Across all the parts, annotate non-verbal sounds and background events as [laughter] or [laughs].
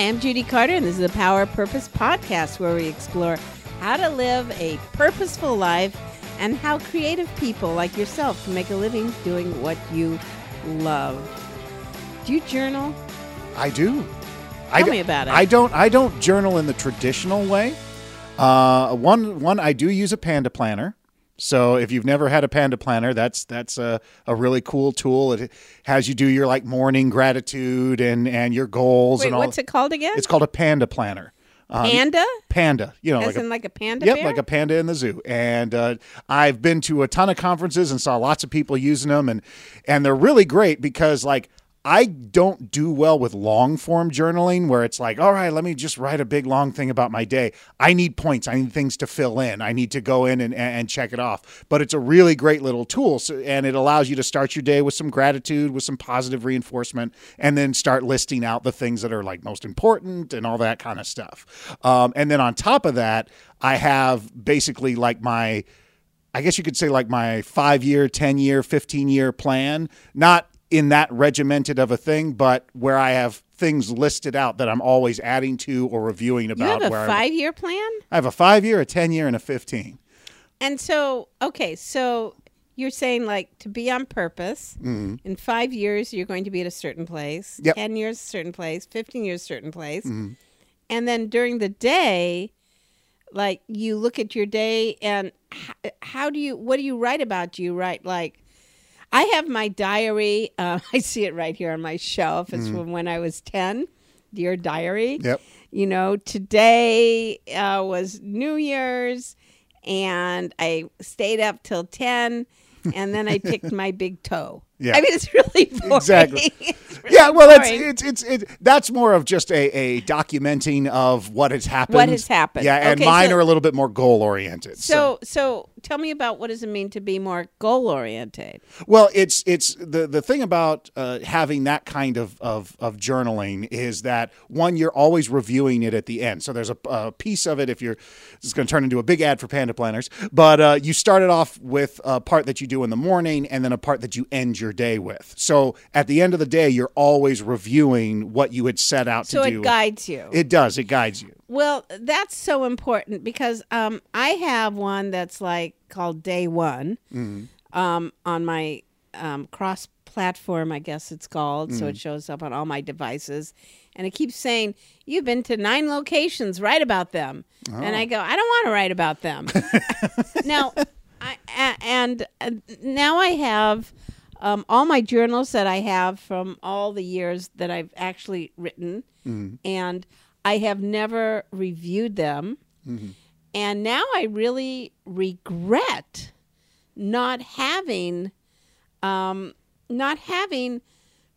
I'm Judy Carter, and this is the Power of Purpose podcast where we explore how to live a purposeful life and how creative people like yourself can make a living doing what you love. Do you journal? I do. Tell I me about it. I don't. I don't journal in the traditional way. Uh, one one I do use a Panda planner. So if you've never had a Panda planner, that's that's a, a really cool tool. It has you do your like morning gratitude and and your goals Wait, and all. what's it called again? It's called a Panda planner. Um, Panda? Panda, you know, As like a like a panda Yep, bear? like a panda in the zoo. And uh, I've been to a ton of conferences and saw lots of people using them, and and they're really great because like I don't do well with long form journaling where it's like, all right, let me just write a big long thing about my day. I need points. I need things to fill in. I need to go in and, and check it off. But it's a really great little tool, so, and it allows you to start your day with some gratitude, with some positive reinforcement, and then start listing out the things that are like most important and all that kind of stuff. Um, and then on top of that, I have basically like my I guess you could say like my five year, 10 year, 15 year plan, not in that regimented of a thing, but where I have things listed out that I'm always adding to or reviewing about. you have a five year plan? I have a five year, a 10 year, and a 15. And so, okay, so you're saying like to be on purpose. In five years, you're going to be at a certain place. Mm-hmm. Yep. Ten years, a certain place. Fifteen years, a certain place. Mm-hmm. And then during the day, like you look at your day and h- how do you? What do you write about? Do you write like? I have my diary. Uh, [laughs] I see it right here on my shelf. It's from when I was ten. Dear diary. Yep. you know, today uh, was New Year's and I stayed up till 10 and then I [laughs] picked my big toe. Yeah. I mean, it's really [laughs] boring. Exactly. It's really Yeah, well, that's boring. it's it's it. That's more of just a, a documenting of what has happened. What has happened. Yeah, and Okay, mine so- are a little bit more goal oriented. so, so tell me about what does it mean to be more goal oriented? Well, it's it's the the thing about uh, having that kind of, of of journaling is that one you're always reviewing it at the end. So there's a, a piece of it if you're this is going to turn into a big ad for Panda Planners, but uh, you start it off with a part that you do in the morning and then a part that you end your day with. So at the end of the day, you're always reviewing what you had set out So to do. So it guides you. It does. It guides you. Well, that's so important because um, I have one that's like called Day One um, on my um, cross platform, I guess it's called. So it shows up on all my devices. And it keeps saying, You've been to nine locations, write about them. And I go, I don't want to write about them. [laughs] now, I, and uh, now I have um, all my journals that I have from all the years that I've actually written, and I have never reviewed them. Mm-hmm. And now I really regret not having, um, not having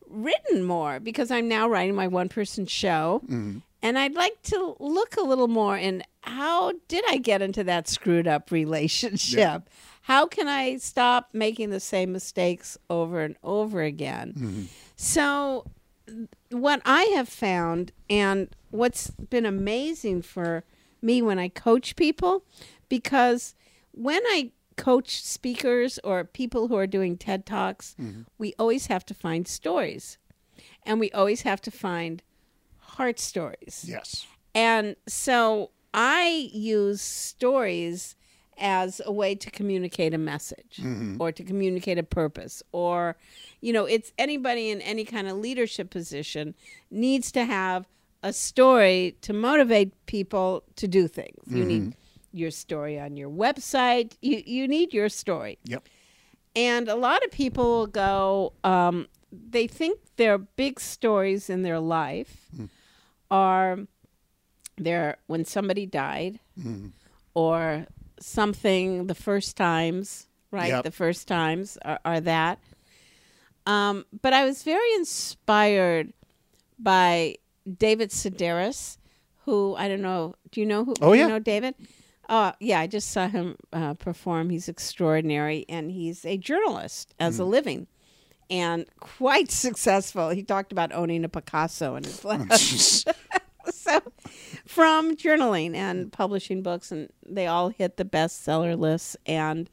written more because I'm now writing my one person show. Mm-hmm. And I'd like to look a little more in how did I get into that screwed up relationship? How can I stop making the same mistakes over and over again? Mm-hmm. So, what I have found, and what's been amazing for me when I coach people, because when I coach speakers or people who are doing TED Talks, mm-hmm. we always have to find stories. And we always have to find heart stories. Yes. And so I use stories as a way to communicate a message mm-hmm. or to communicate a purpose or you know it's anybody in any kind of leadership position needs to have a story to motivate people to do things. You need your story on your website. You you need your story. Yep. And a lot of people will go, um, they think their big stories in their life are their when somebody died or something the first times, right? Yep. The first times are, are that. Um, but I was very inspired by David Sedaris, who I don't know. Do you know who? Oh, yeah. You know David? Oh, yeah. I just saw him uh, perform. He's extraordinary, and he's a journalist as Mm. a living, and quite [laughs] successful. He talked about owning a Picasso in his life. Jeez. [laughs] so from journaling and publishing books and they all hit the bestseller lists and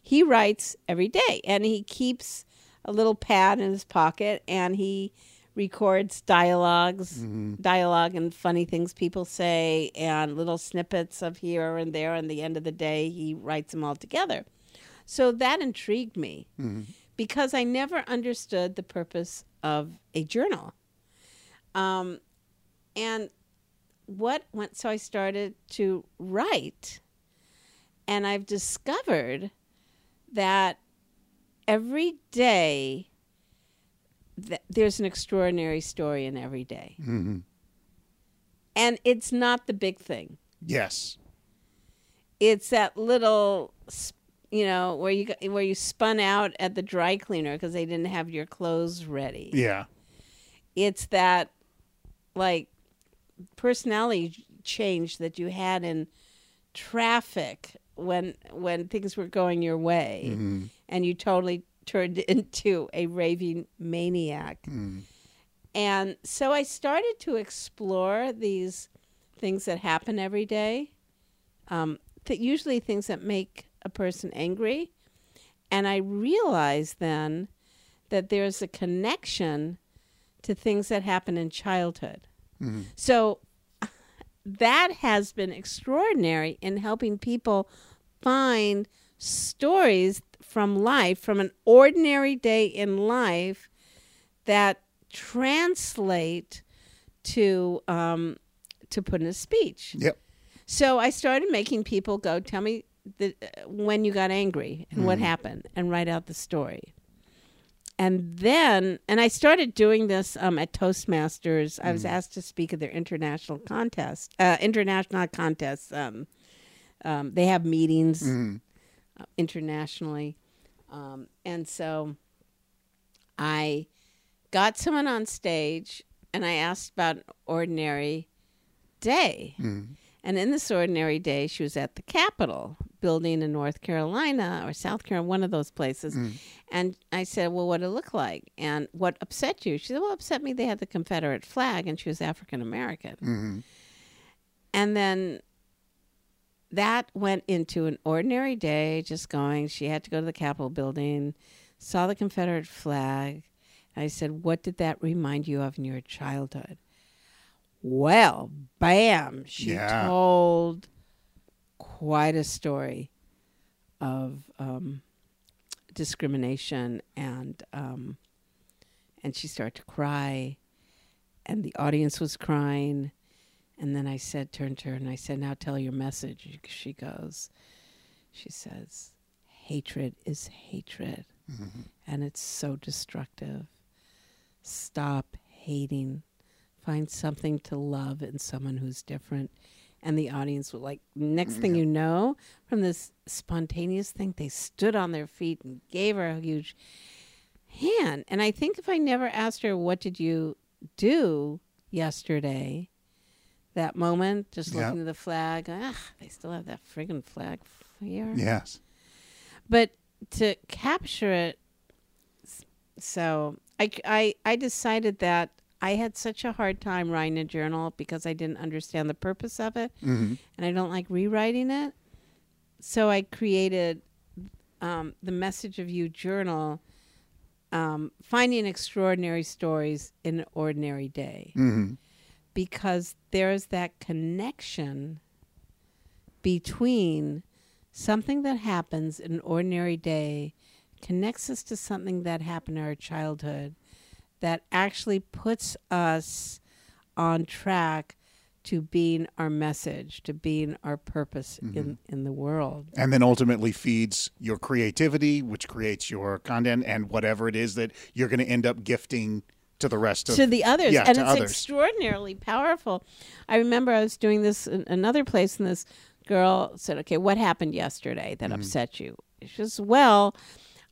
he writes every day and he keeps a little pad in his pocket and he records dialogues, Mm-hmm. dialogue and funny things people say, and little snippets of here and there. And the end of the day, he writes them all together. So that intrigued me because I never understood the purpose of a journal. Um, and what went, so I started to write, and I've discovered that every day th- there's an extraordinary story in every day. Mm-hmm. And it's not the big thing. Yes. It's that little, you know, where you where you spun out at the dry cleaner because they didn't have your clothes ready. Yeah. It's that, like, personality change that you had in traffic when when things were going your way, Mm-hmm. and you totally turned [laughs] into a raving maniac. Mm. And so I started to explore these things that happen every day, um, th- usually things that make a person angry. And I realized then that there's a connection to things that happen in childhood. Mhm. So [laughs] that has been extraordinary in helping people find stories from life, from an ordinary day in life, that translate to um, to put in a speech. Yep. So I started making people go, "Tell me the, uh, when you got angry and what happened," and write out the story. And then, and I started doing this um, at Toastmasters. I was asked to speak at their international contest, uh, international contests. Um, um, they have meetings uh, internationally, um, and so I got someone on stage and I asked about an ordinary day. Mhm. And in this ordinary day, she was at the Capitol building in North Carolina or South Carolina, one of those places. And I said, Well, what did it look like? And what upset you? She said, Well, upset me they had the Confederate flag and she was African American. Mhm. And then that went into an ordinary day, just going. She had to go to the Capitol building, saw the Confederate flag. I said, What did that remind you of in your childhood? Well, bam, she Yeah. told quite a story of um, discrimination and um, and she started to cry and the audience was crying and then I said, turned to her and I said, now tell your message. She goes, she says, hatred is hatred mm-hmm. and it's so destructive. Stop hating. Find something to love in someone who's different. And the audience was like, next thing you know, from this spontaneous thing, they stood on their feet and gave her a huge hand. And I think if I never asked her, what did you do yesterday? That moment, just looking at the flag, ah, they still have that friggin' flag here Yes. but to capture it so I, I i decided that i had such a hard time writing a journal because i didn't understand the purpose of it Mhm. and i don't like rewriting it so i created um, the message of you journal um, finding extraordinary stories in an ordinary day Mhm. Because there's that connection between something that happens in an ordinary day connects us to something that happened in our childhood that actually puts us on track to being our message, to being our purpose in, mm-hmm. in the world. And then ultimately feeds your creativity, which creates your content and whatever it is that you're going to end up gifting to the rest of to the others. Yeah, and it's others. extraordinarily powerful. I remember i was doing this in another place and this girl said okay what happened yesterday Mm-hmm. that upset you? She says well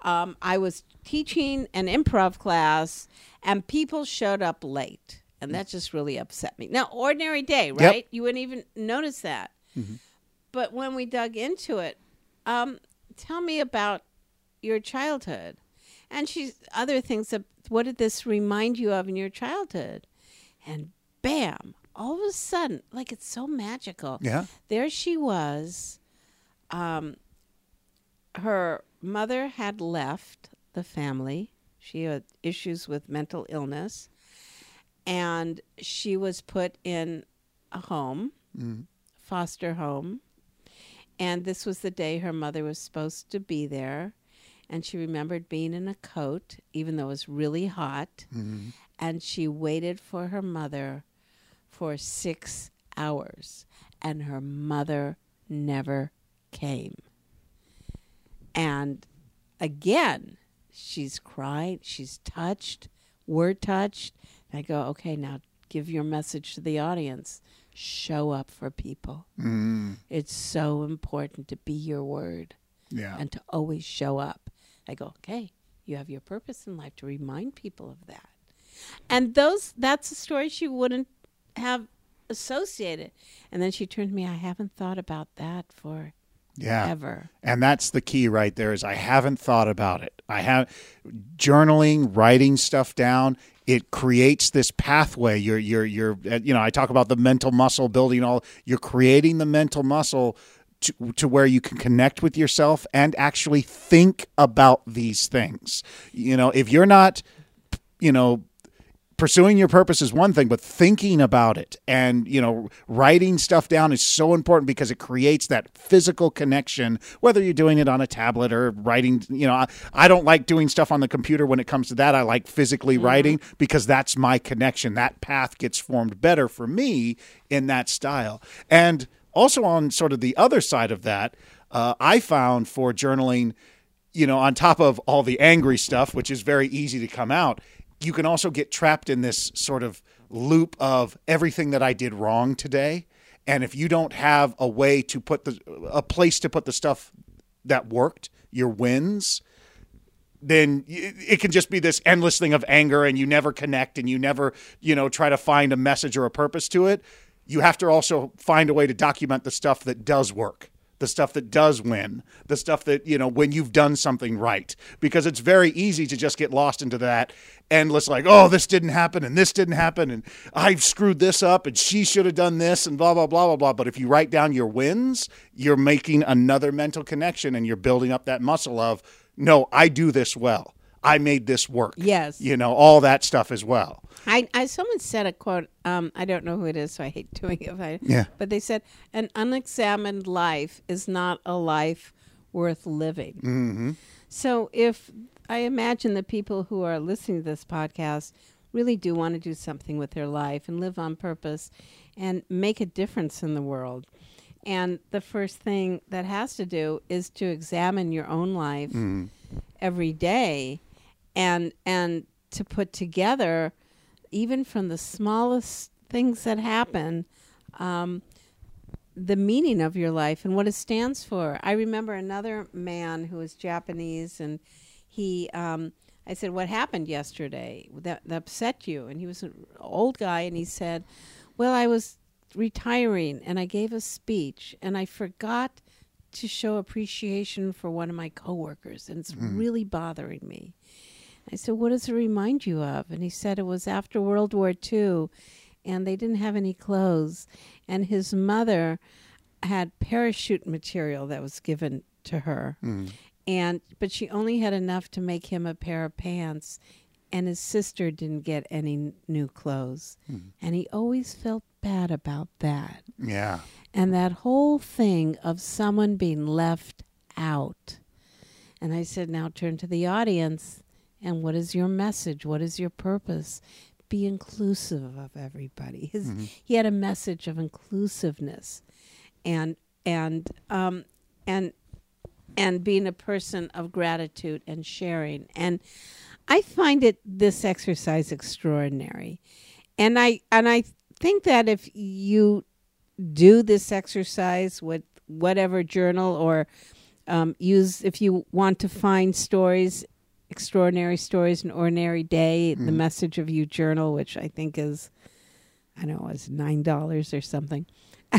um, i was teaching an improv class and people showed up late and that just really upset me. Now ordinary day right? You wouldn't even notice that. Mm-hmm. but when we dug into it um, tell me about your childhood and she's other things that what did this remind you of in your childhood and bam all of a sudden like it's so magical Yeah. there she was um her mother had left the family she had issues with mental illness and she was put in a home, foster home. And this was the day her mother was supposed to be there. And she remembered being in a coat, even though it was really hot. And she waited for her mother for six hours. And her mother never came. And again, she's cried, she's touched, we're touched. And I go, okay, now give your message to the audience. Show up for people. Mm, It's so important to be your word yeah. and to always show up. I go, okay, you have your purpose in life to remind people of that. And those that's a story she wouldn't have associated. And then she turned to me, I haven't thought about that for yeah. ever. And that's the key right there is I haven't thought about it. I have journaling, writing stuff down, it creates this pathway. You're you're you're you know, I talk about the mental muscle building all you're creating the mental muscle to, to where you can connect with yourself and actually think about these things. You know, if you're not you know pursuing your purpose is one thing but thinking about it and you know writing stuff down is so important because it creates that physical connection whether you're doing it on a tablet or writing you know I, I don't like doing stuff on the computer when it comes to that. I like physically mm-hmm. writing because that's my connection. That path gets formed better for me in that style. And also on sort of the other side of that uh, i found for journaling you know, on top of all the angry stuff, which is very easy to come out, you can also get trapped in this sort of loop of everything that I did wrong today. And if you don't have a way to put the a place to put the stuff that worked, your wins, then it can just be this endless thing of anger and you never connect and you never, you know, try to find a message or a purpose to it. You have to also find a way to document the stuff that does work the stuff that does win, the stuff that, you know, when you've done something right. Because it's very easy to just get lost into that endless, like, oh, this didn't happen and this didn't happen and I've screwed this up and she should have done this and blah, blah, blah, blah, blah. But if you write down your wins, you're making another mental connection and you're building up that muscle of, no, I do this well. I made this work. Yes. You know, all that stuff as well. I, I someone said a quote. Um, I don't know who it is, so I hate [laughs] doing it. I, Yeah. But they said an unexamined life is not a life worth living. Mm-hmm. So if I imagine the people who are listening to this podcast really do want to do something with their life and live on purpose and make a difference in the world. And the first thing that has to do is to examine your own life every day and and to put together even from the smallest things that happen um, the meaning of your life and what it stands for. I remember another man who was Japanese, and he, um, I said, "What happened yesterday that, that upset you?" And he was an old guy, and he said, "Well, I was retiring, and I gave a speech, and I forgot." To show appreciation for one of my coworkers, and it's really bothering me. I said, What does it remind you of? And he said it was after World War II and they didn't have any clothes. And his mother had parachute material that was given to her. Mm-hmm. And but she only had enough to make him a pair of pants. And his sister didn't get any new clothes. Mm-hmm. And he always felt bad about that. Yeah. And that whole thing of someone being left out. And I said, now turn to the audience. And what is your message? What is your purpose? Be inclusive of everybody. His, He had a message of inclusiveness, and and um, and and being a person of gratitude and sharing. And I find it this exercise extraordinary, and I and I think that if you do this exercise with whatever journal or um, use if you want to find stories extraordinary stories an ordinary day. The message of you journal which i think is i don't know was nine dollars or something. [laughs]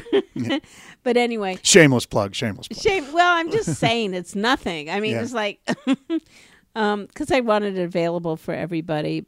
But anyway. Shameless plug, shameless plug. shame well i'm just [laughs] saying it's nothing. I mean Yeah. it's like [laughs] um because i wanted it available for everybody.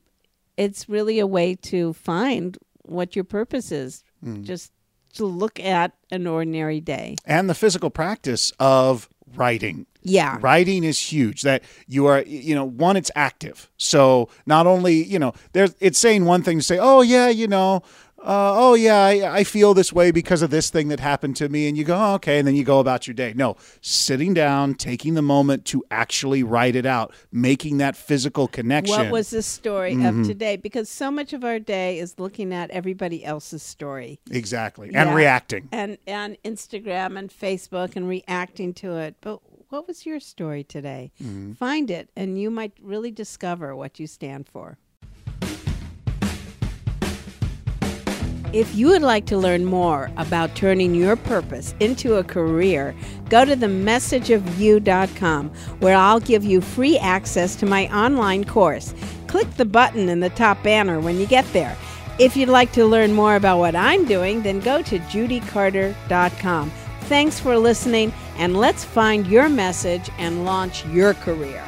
It's really a way to find what your purpose is. Mm. just to look at an ordinary day. And the physical practice of writing Yeah. Writing is huge. That you are, you know, one, it's active. So not only, you know, there's it's saying one thing to say, oh yeah, you know, uh, oh yeah, I, I feel this way because of this thing that happened to me, and you go, oh, okay, and then you go about your day. No, sitting down, taking the moment to actually write it out, making that physical connection. What was the story of today? Because so much of our day is looking at everybody else's story. exactly and Yeah. reacting? And and Instagram and Facebook and reacting to it. But what was your story today? Mm-hmm. Find it and you might really discover what you stand for. If you would like to learn more about turning your purpose into a career, go to themessageofyou.com where I'll give you free access to my online course. Click the button in the top banner when you get there. If you'd like to learn more about what I'm doing, then go to judycarter.com. Thanks for listening, and let's find your message and launch your career.